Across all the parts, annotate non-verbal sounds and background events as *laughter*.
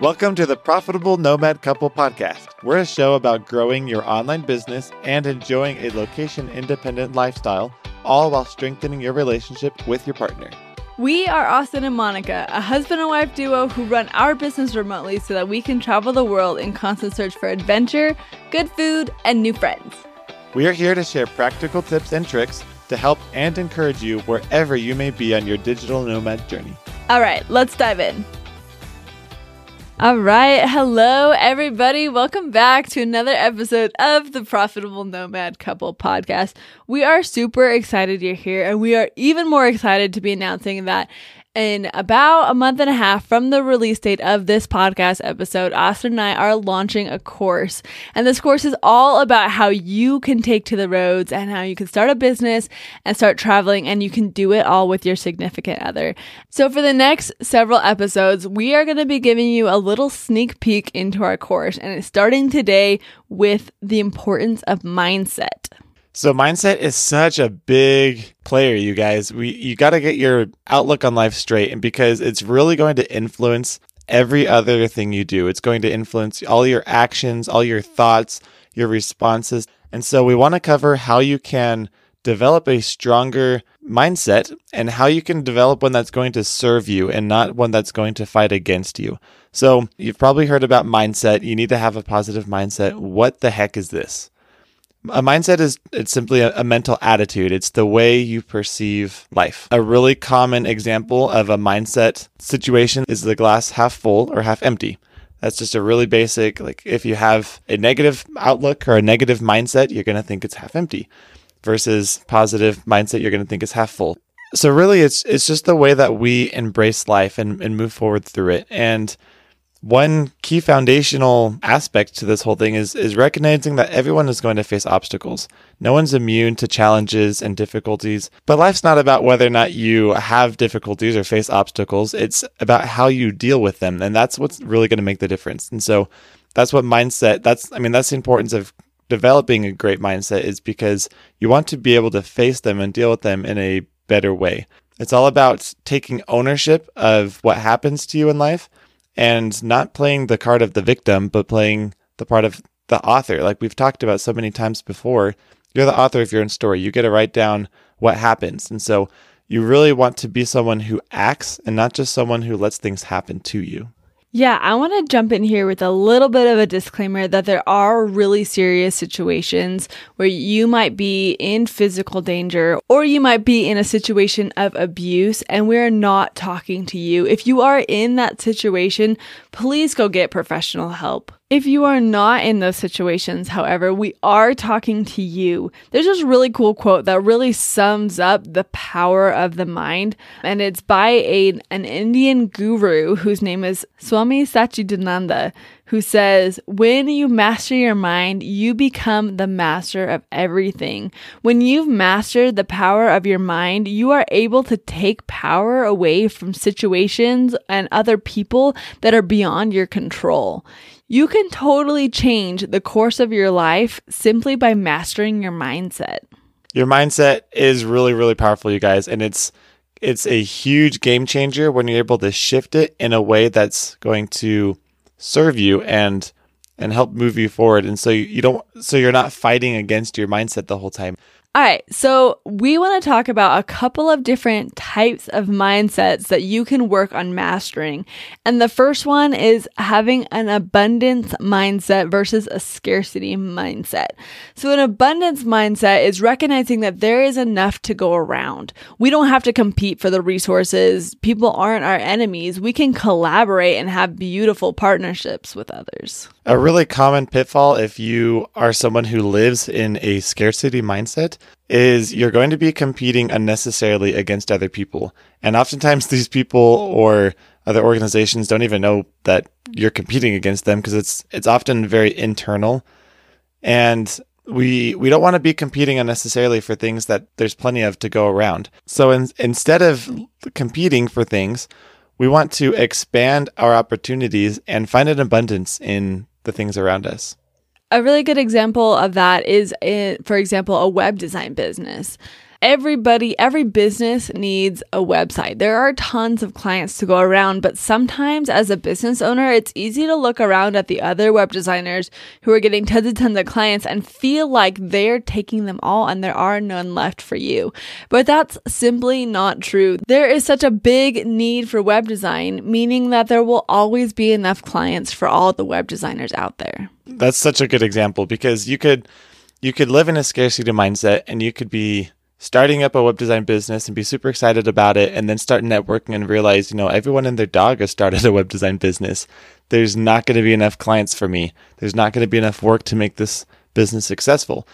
Welcome to the Profitable Nomad Couple Podcast. We're a show about growing your online business and enjoying a location independent lifestyle, all while strengthening your relationship with your partner. We are Austin and Monica, a husband and wife duo who run our business remotely so that we can travel the world in constant search for adventure, good food, and new friends. We are here to share practical tips and tricks to help and encourage you wherever you may be on your digital nomad journey. All right, let's dive in. All right. Hello, everybody. Welcome back to another episode of the Profitable Nomad Couple podcast. We are super excited you're here, and we are even more excited to be announcing that in about a month and a half from the release date of this podcast episode, Austin and I are launching a course. And this course is all about how you can take to the roads and how you can start a business and start traveling and you can do it all with your significant other. So for the next several episodes, we are going to be giving you a little sneak peek into our course and it's starting today with the importance of mindset. So mindset is such a big player, you guys. We you got to get your outlook on life straight and because it's really going to influence every other thing you do. It's going to influence all your actions, all your thoughts, your responses. And so we want to cover how you can develop a stronger mindset and how you can develop one that's going to serve you and not one that's going to fight against you. So, you've probably heard about mindset. You need to have a positive mindset. What the heck is this? A mindset is it's simply a, a, mental attitude. It's the way you perceive life. A really common example of a mindset situation is the glass half full or half empty. That's just a really basic like if you have a negative outlook or a negative mindset, you're going to think it's half empty versus positive mindset, you're going to think it's half full. So really it's it's just the way that we embrace life and, and move forward through it. And one key foundational aspect to this whole thing is is recognizing that everyone is going to face obstacles. No one's immune to challenges and difficulties, but life's not about whether or not you have difficulties or face obstacles. It's about how you deal with them, and that's what's really going to make the difference. And so that's what mindset that's I mean that's the importance of developing a great mindset is because you want to be able to face them and deal with them in a better way. It's all about taking ownership of what happens to you in life and not playing the card of the victim, but playing the part of the author. Like we've talked about so many times before, you're the author of your own story. You get to write down what happens. And so you really want to be someone who acts and not just someone who lets things happen to you. Yeah, I want to jump in here with a little bit of a disclaimer that there are really serious situations where you might be in physical danger or you might be in a situation of abuse and we're not talking to you. If you are in that situation, please go get professional help. If you are not in those situations, however, we are talking to you. There's this really cool quote that really sums up the power of the mind, and it's by a, an Indian guru whose name is Swami Satchidananda, who says, When you master your mind, you become the master of everything. When you've mastered the power of your mind, you are able to take power away from situations and other people that are beyond your control. You can totally change the course of your life simply by mastering your mindset. Your mindset is really, really powerful, you guys, and it's it's a huge game changer when you're able to shift it in a way that's going to serve you and and help move you forward. And so you, don't so you're not fighting against your mindset the whole time. All right, so we want to talk about a couple of different types of mindsets that you can work on mastering. And the first one is having an abundance mindset versus a scarcity mindset. So, an abundance mindset is recognizing that there is enough to go around. We don't have to compete for the resources, people aren't our enemies. We can collaborate and have beautiful partnerships with others. A really common pitfall if you are someone who lives in a scarcity mindset is you're going to be competing unnecessarily against other people. And oftentimes *laughs* these people oh. or other organizations don't even know that you're competing against them because it's it's often very internal. And we we don't want to be competing unnecessarily for things that there's plenty of to go around. So in, instead of competing for things, we want to expand our opportunities and find an abundance in the things around us. A really good example of that is, in, for example, a web design business. Everybody, every business needs a website. There are tons of clients to go around, but sometimes as a business owner, it's easy to look around at the other web designers who are getting tons and tons of clients and feel like they're taking them all and there are none left for you. But that's simply not true. There is such a big need for web design, meaning that there will always be enough clients for all the web designers out there. That's such a good example because you could you could live in a scarcity mindset and you could be starting up a web design business and be super excited about it and then start networking and realize, you know, everyone and their dog has started a web design business. There's not going to be enough clients for me. There's not going to be enough work to make this business successful.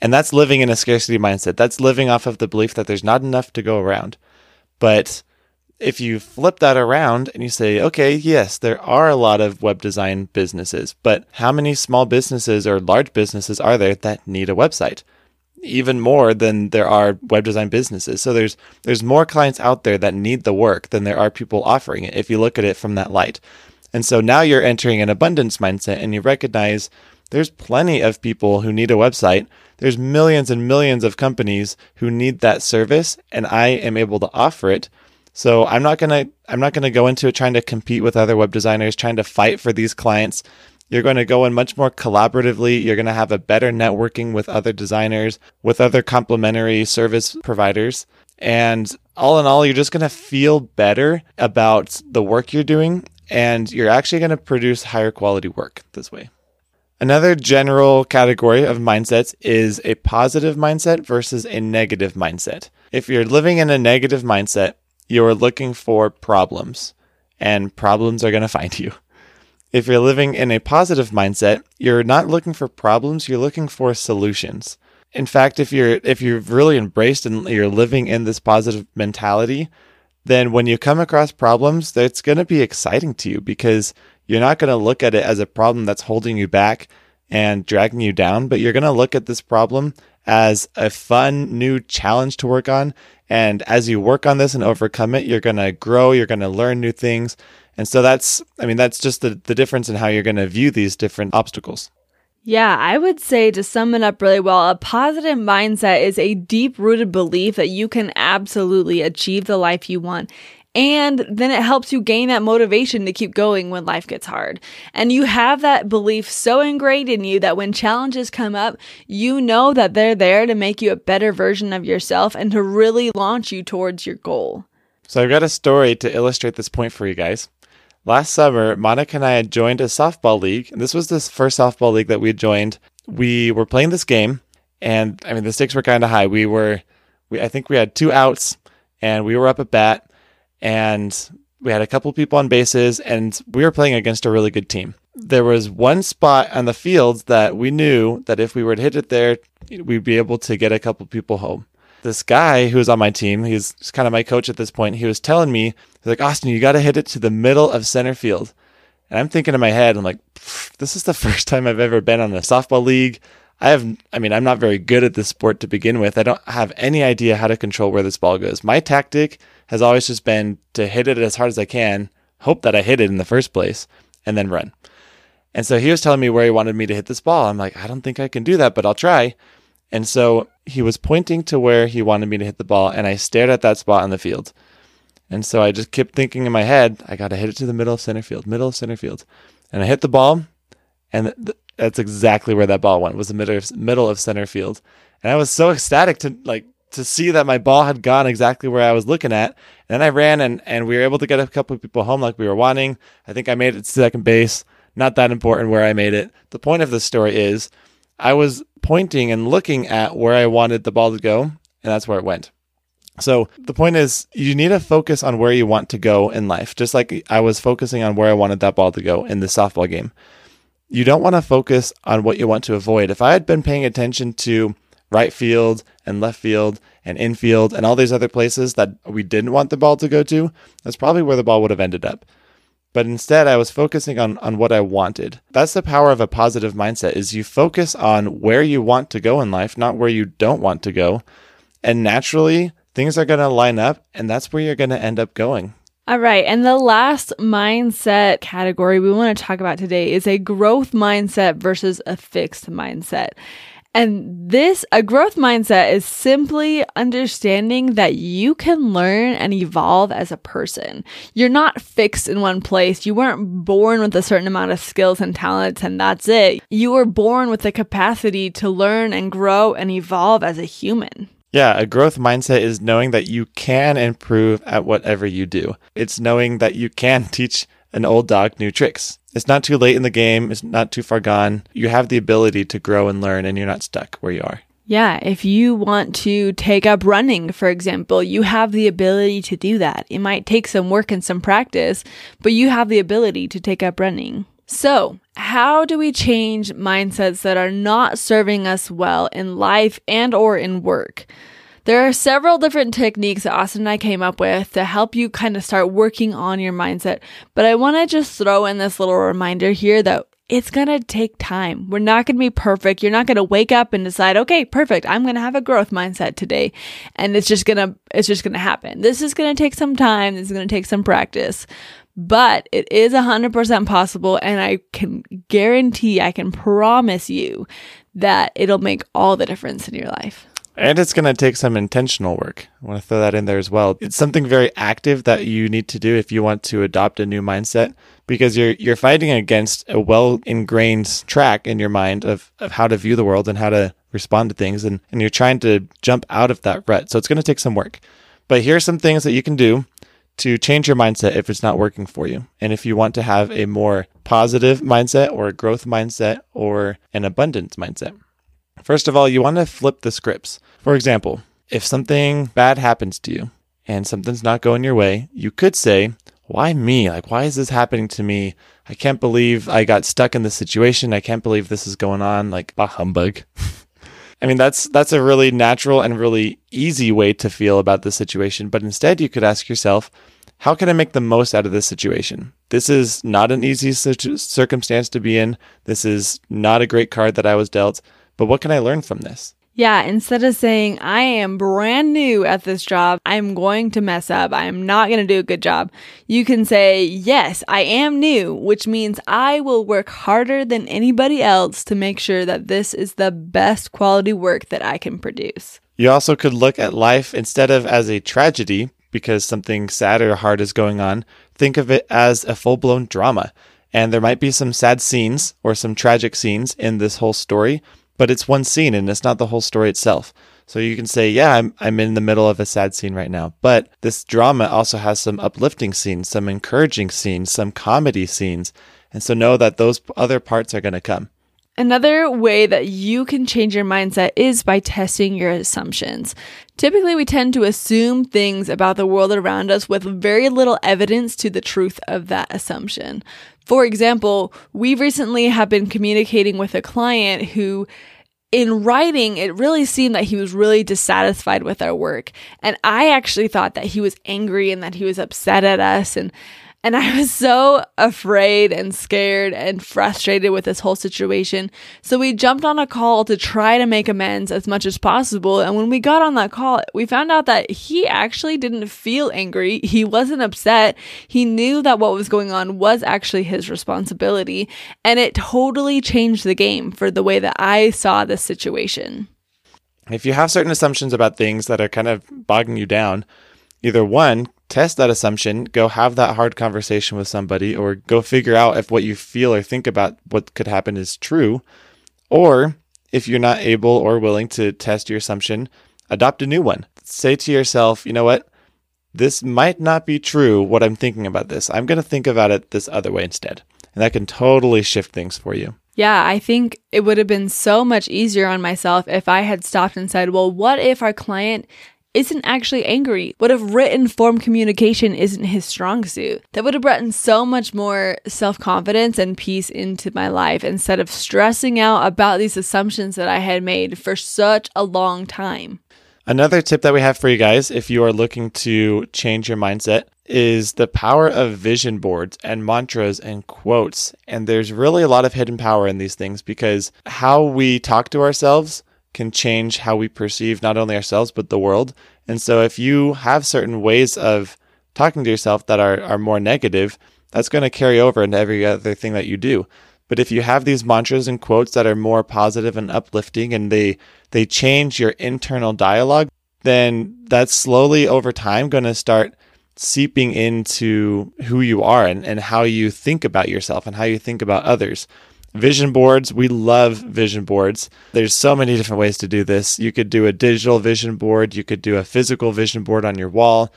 And that's living in a scarcity mindset. That's living off of the belief that there's not enough to go around. But if you flip that around and you say, okay, yes, there are a lot of web design businesses, but how many small businesses or large businesses are there that need a website? Even more than there are web design businesses. So there's there's more clients out there that need the work than there are people offering it if you look at it from that light. And so now you're entering an abundance mindset and you recognize there's plenty of people who need a website. There's millions and millions of companies who need that service and I am able to offer it. So I'm not going to I'm not going to go into it trying to compete with other web designers, trying to fight for these clients. You're going to go in much more collaboratively. You're going to have a better networking with other designers, with other complementary service providers. And all in all, you're just going to feel better about the work you're doing. And you're actually going to produce higher quality work this way. Another general category of mindsets is a positive mindset versus a negative mindset. If you're living in a negative mindset, you're looking for problems, and problems are going to find you. If you're living in a positive mindset, you're not looking for problems, you're looking for solutions. In fact, if you're if you've really embraced and you're living in this positive mentality, then when you come across problems, that's going to be exciting to you because you're not going to look at it as a problem that's holding you back and dragging you down, but you're going to look at this problem as a fun new challenge to work on. And as you work on this and overcome it, you're going to grow, you're going to learn new things, and so that's, I mean, that's just the, the difference in how you're going to view these different obstacles. Yeah, I would say to sum it up really well, a positive mindset is a deep rooted belief that you can absolutely achieve the life you want. And then it helps you gain that motivation to keep going when life gets hard. And you have that belief so ingrained in you that when challenges come up, you know that they're there to make you a better version of yourself and to really launch you towards your goal. So I've got a story to illustrate this point for you guys. Last summer, Monica and I had joined a softball league. And this was the first softball league that we had joined. We were playing this game, and I mean, the stakes were kind of high. We were, we, I think we had two outs, and we were up at bat, and we had a couple people on bases, and we were playing against a really good team. There was one spot on the field that we knew that if we were to hit it there, we'd be able to get a couple people home this guy who was on my team, he's kind of my coach at this point, he was telling me, he's like, Austin, you got to hit it to the middle of center field. And I'm thinking in my head, I'm like, this is the *laughs* first time I've ever been on a softball league. I have, I mean, I'm not very good at this sport to begin with. I don't have any idea how to control where this ball goes. My tactic has always just been to hit it as hard as I can, hope that I hit it in the first place, and then run. And so he was telling me where he wanted me to hit this ball. I'm like, I don't think I can do that, but I'll try. And so he was pointing to where he wanted me to hit the ball, and I stared at that spot on the field. And so I just kept thinking in my head, I got to hit it to the middle of center field, middle of center field. And I hit the ball, and th- that's exactly where that ball went, was the middle of, middle of center field. And I was so ecstatic to like to see that my ball had gone exactly where I was looking at. And then I ran and, and we were able to get a couple of people home like we were wanting. I think I made it to second base. Not that important where I made it. The point of the story is I was pointing and looking at where I wanted the ball to go, and that's where it went. So the point is, you need to focus on where you want to go in life, just like I was focusing on where I wanted that ball to go in the softball game. You don't want to focus on what you want to avoid. If I had been paying attention to right field and left field and infield and all these other places that we didn't want the ball to go to, that's probably where the ball would have ended up but instead I was focusing on on what I wanted. That's the power of a positive mindset is you focus on where you want to go in life, not where you don't want to go. And naturally, things are going to line up and that's where you're going to end up going. All right. And the last mindset category we want to talk about today is a growth mindset versus a fixed mindset. And this, a growth mindset is simply understanding that you can learn and evolve as a person. You're not fixed in one place. You weren't born with a certain amount of skills and talents and that's it. You were born with the capacity to learn and grow and evolve as a human. Yeah, a growth mindset is knowing that you can improve at whatever you do. It's knowing that you can *laughs* teach an old dog new tricks. It's not too late in the game, it's not too far gone. You have the ability to grow and learn, and you're not stuck where you are. Yeah, if you want to take up running, for example, you have the ability to do that. It might take some work and some practice, but you have the ability to take up running. So, how do we change mindsets that are not serving us well in life and or in work? There are several different techniques that Austin and I came up with to help you kind of start working on your mindset. But I want to just throw in this little reminder here that it's going to take time. We're not going to be perfect. You're not going to wake up and decide, okay, perfect. I'm going to have a growth mindset today. And it's just going to, it's just going to happen. This is going to take some time. This is going to take some practice, but it is 100% possible. And I can guarantee, I can promise you that it'll make all the difference in your life. And it's going to take some intentional work. I want to throw that in there as well. It's something very active that you need to do if you want to adopt a new mindset because you're you're fighting against a well ingrained track in your mind of, of how to view the world and how to respond to things and, and you're trying to jump out of that rut. So it's going to take some work. But here are some things that you can do to change your mindset if it's not working for you. And if you want to have a more positive mindset or a growth mindset or an abundance mindset. First of all, you want to flip the scripts. For example, if something bad happens to you and something's not going your way, you could say, Why me? Like, why is this happening to me? I can't believe I got stuck in this situation. I can't believe this is going on. Like, bah humbug. *laughs* I mean, that's that's a really natural and really easy way to feel about the situation. But instead, you could ask yourself, how can I make the most out of this situation? This is not an easy circumstance to be in. This is not a great card that I was dealt. But what can I learn from this? Yeah, instead of saying, I am brand new at this job, I'm going to mess up, I'm not going to do a good job, you can say, Yes, I am new, which means I will work harder than anybody else to make sure that this is the best quality work that I can produce. You also could look at life instead of as a tragedy because something sad or hard is going on, think of it as a full blown drama. And there might be some sad scenes or some tragic scenes in this whole story but it's one scene and it's not the whole story itself. So you can say, yeah, I'm, I'm in the middle of a sad scene right now. But this drama also has some uplifting scenes, some encouraging scenes, some comedy scenes. And so know that those other parts are going to come. Another way that you can change your mindset is by testing your assumptions. Typically, we tend to assume things about the world around us with very little evidence to the truth of that assumption. For example, we recently have been communicating with a client who in writing, it really seemed that he was really dissatisfied with our work. And I actually thought that he was angry and that he was upset at us. And and I was so afraid and scared and frustrated with this whole situation. So we jumped on a call to try to make amends as much as possible. And when we got on that call, we found out that he actually didn't feel angry. He wasn't upset. He knew that what was going on was actually his responsibility. And it totally changed the game for the way that I saw this situation. If you have certain assumptions about things that are kind of bogging you down, either one, test that assumption, go have that hard conversation with somebody, or go figure out if what you feel or think about what could happen is true. Or if you're not able or willing to test your assumption, adopt a new one. Say to yourself, you know what? This might not be true what I'm thinking about this. I'm going to think about it this other way instead. And that can totally shift things for you. Yeah, I think it would have been so much easier on myself if I had stopped and said, well, what if our client isn't actually angry. What if written form communication isn't his strong suit? That would have brought in so much more self confidence and peace into my life instead of stressing out about these assumptions that I had made for such a long time. Another tip that we have for you guys, if you are looking to change your mindset, is the power of vision boards and mantras and quotes. And there's really a lot of hidden power in these things because how we talk to ourselves can change how we perceive not only ourselves but the world. And so if you have certain ways of talking to yourself that are, are more negative, that's going to carry over into every other thing that you do. But if you have these mantras and quotes that are more positive and uplifting and they they change your internal dialogue, then that's slowly over time going to start seeping into who you are and, and how you think about yourself and how you think about others. Vision boards, we love vision boards. There's so many different ways to do this. You could do a digital vision board, you could do a physical vision board on your wall.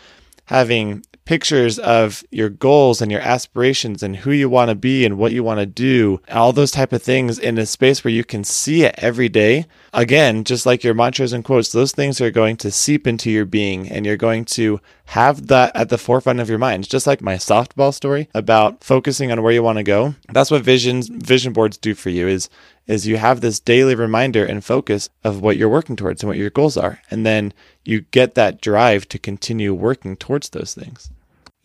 Having pictures of your goals and your aspirations and who you want to be and what you want to do, all those type of things in a space where you can see it every day. Again, just like your mantras and quotes, those things are going to seep into your being and you're going to have that at the forefront of your mind. Just like my softball story about focusing on where you want to go. That's what visions vision boards do for you is is you have this daily reminder and focus of what you're working towards and what your goals are. And then you get that drive to continue working towards those things.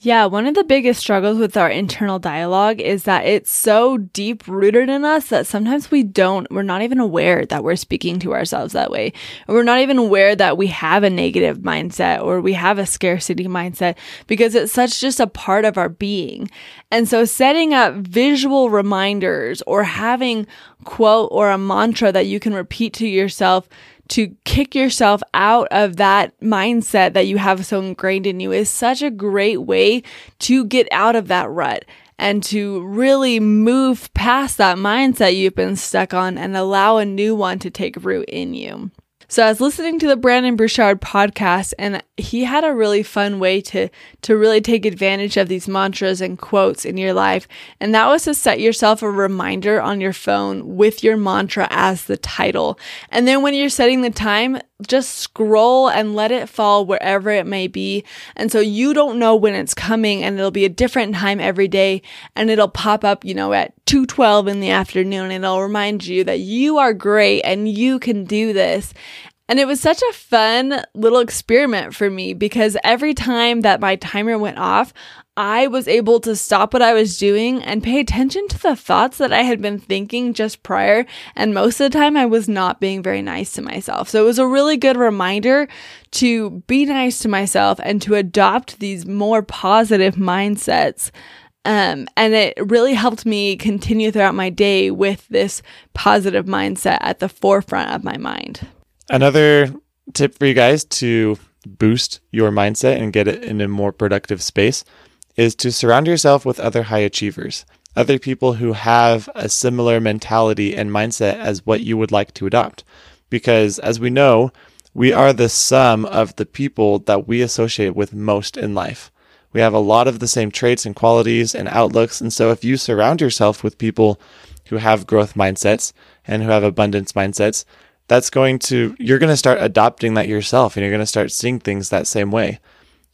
Yeah, one of the biggest struggles with our internal dialogue is that it's so deep rooted in us that sometimes we don't, we're not even aware that we're speaking to ourselves that way. we're not even aware that we have a negative mindset or we have a scarcity mindset because it's such just a part of our being. And so setting up visual reminders or having quote or a mantra that you can repeat to yourself to kick yourself out of that mindset that you have so ingrained in you is such a great way to get out of that rut and to really move past that mindset you've been stuck on and allow a new one to take root in you. So I was listening to the Brendon Burchard podcast and he had a really fun way to, to really take advantage of these mantras and quotes in your life. And that was to set yourself a reminder on your phone with your mantra as the title. And then when you're setting the time, just scroll and let it fall wherever it may be. And so you don't know when it's coming and it'll be a different time every day and it'll pop up, you know, at 2:12 in the afternoon and it'll remind you that you are great and you can do this. And it was such a fun little experiment for me because every time that my timer went off, I was able to stop what I was doing and pay attention to the thoughts that I had been thinking just prior. And most of the time, I was not being very nice to myself. So it was a really good reminder to be nice to myself and to adopt these more positive mindsets. Um, and it really helped me continue throughout my day with this positive mindset at the forefront of my mind. Another tip for you guys to boost your mindset and get it in a more productive space is to surround yourself with other high achievers, other people who have a similar mentality and mindset as what you would like to adopt. Because as we know, we are the sum of the people that we associate with most in life. We have a lot of the same traits and qualities and outlooks. And so if you surround yourself with people who have growth mindsets and who have abundance mindsets, that's going to, you're going to start adopting that yourself and you're going to start seeing things that same way.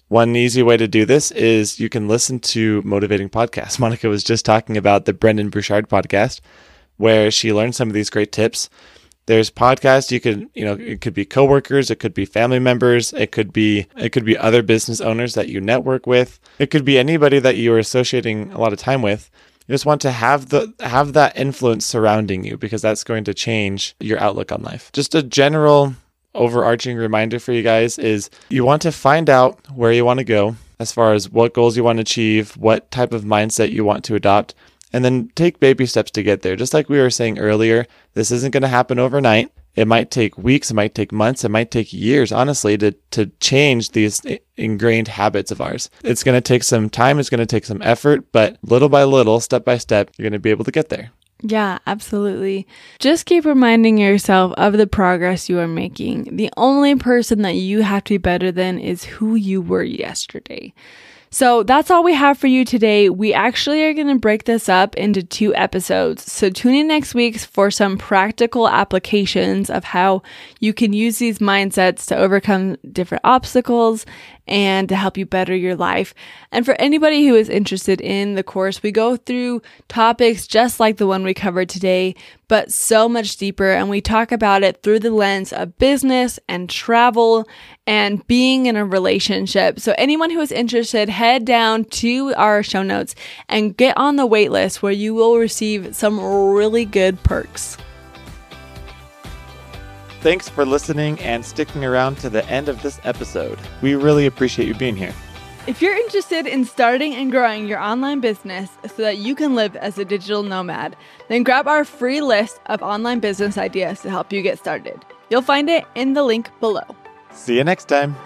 One easy way to do this is you can listen to motivating podcasts. *laughs* Monica was just talking about the Brendon Burchard podcast, where she learned some of these great tips. There's podcasts you could, you know, it could be coworkers, it could be family members, it could be it could be other business owners that you network with. It could be anybody that you are associating a lot of time with. You just want to have the have that influence surrounding you because that's going to change your outlook on life. Just a general overarching reminder for you guys is you want to find out where you want to go as far as what goals you want to achieve, what type of mindset you want to adopt, and then take baby steps to get there. Just like we were saying earlier, this isn't going to happen overnight. It might take weeks, it might take months, it might take years, honestly, to, to change these ingrained habits of ours. It's going to take some time, it's going to take some effort, but little by little, step by step, you're going to be able to get there. Yeah, absolutely. Just keep reminding yourself of the progress you are making. The only person that you have to be better than is who you were yesterday. So that's all we have for you today. We actually are going to break this up into two episodes. So tune in next week for some practical applications of how you can use these mindsets to overcome different obstacles and to help you better your life. And for anybody who is interested in the course, we go through topics just like the one we covered today, but so much deeper. And we talk about it through the lens of business and travel and being in a relationship. So anyone who is interested, head down to our show notes and get on the wait list where you will receive some really good perks. Thanks for listening and sticking around to the end of this episode. We really appreciate you being here. If you're interested in starting and growing your online business so that you can live as a digital nomad, then grab our free list of online business ideas to help you get started. You'll find it in the link below. See you next time.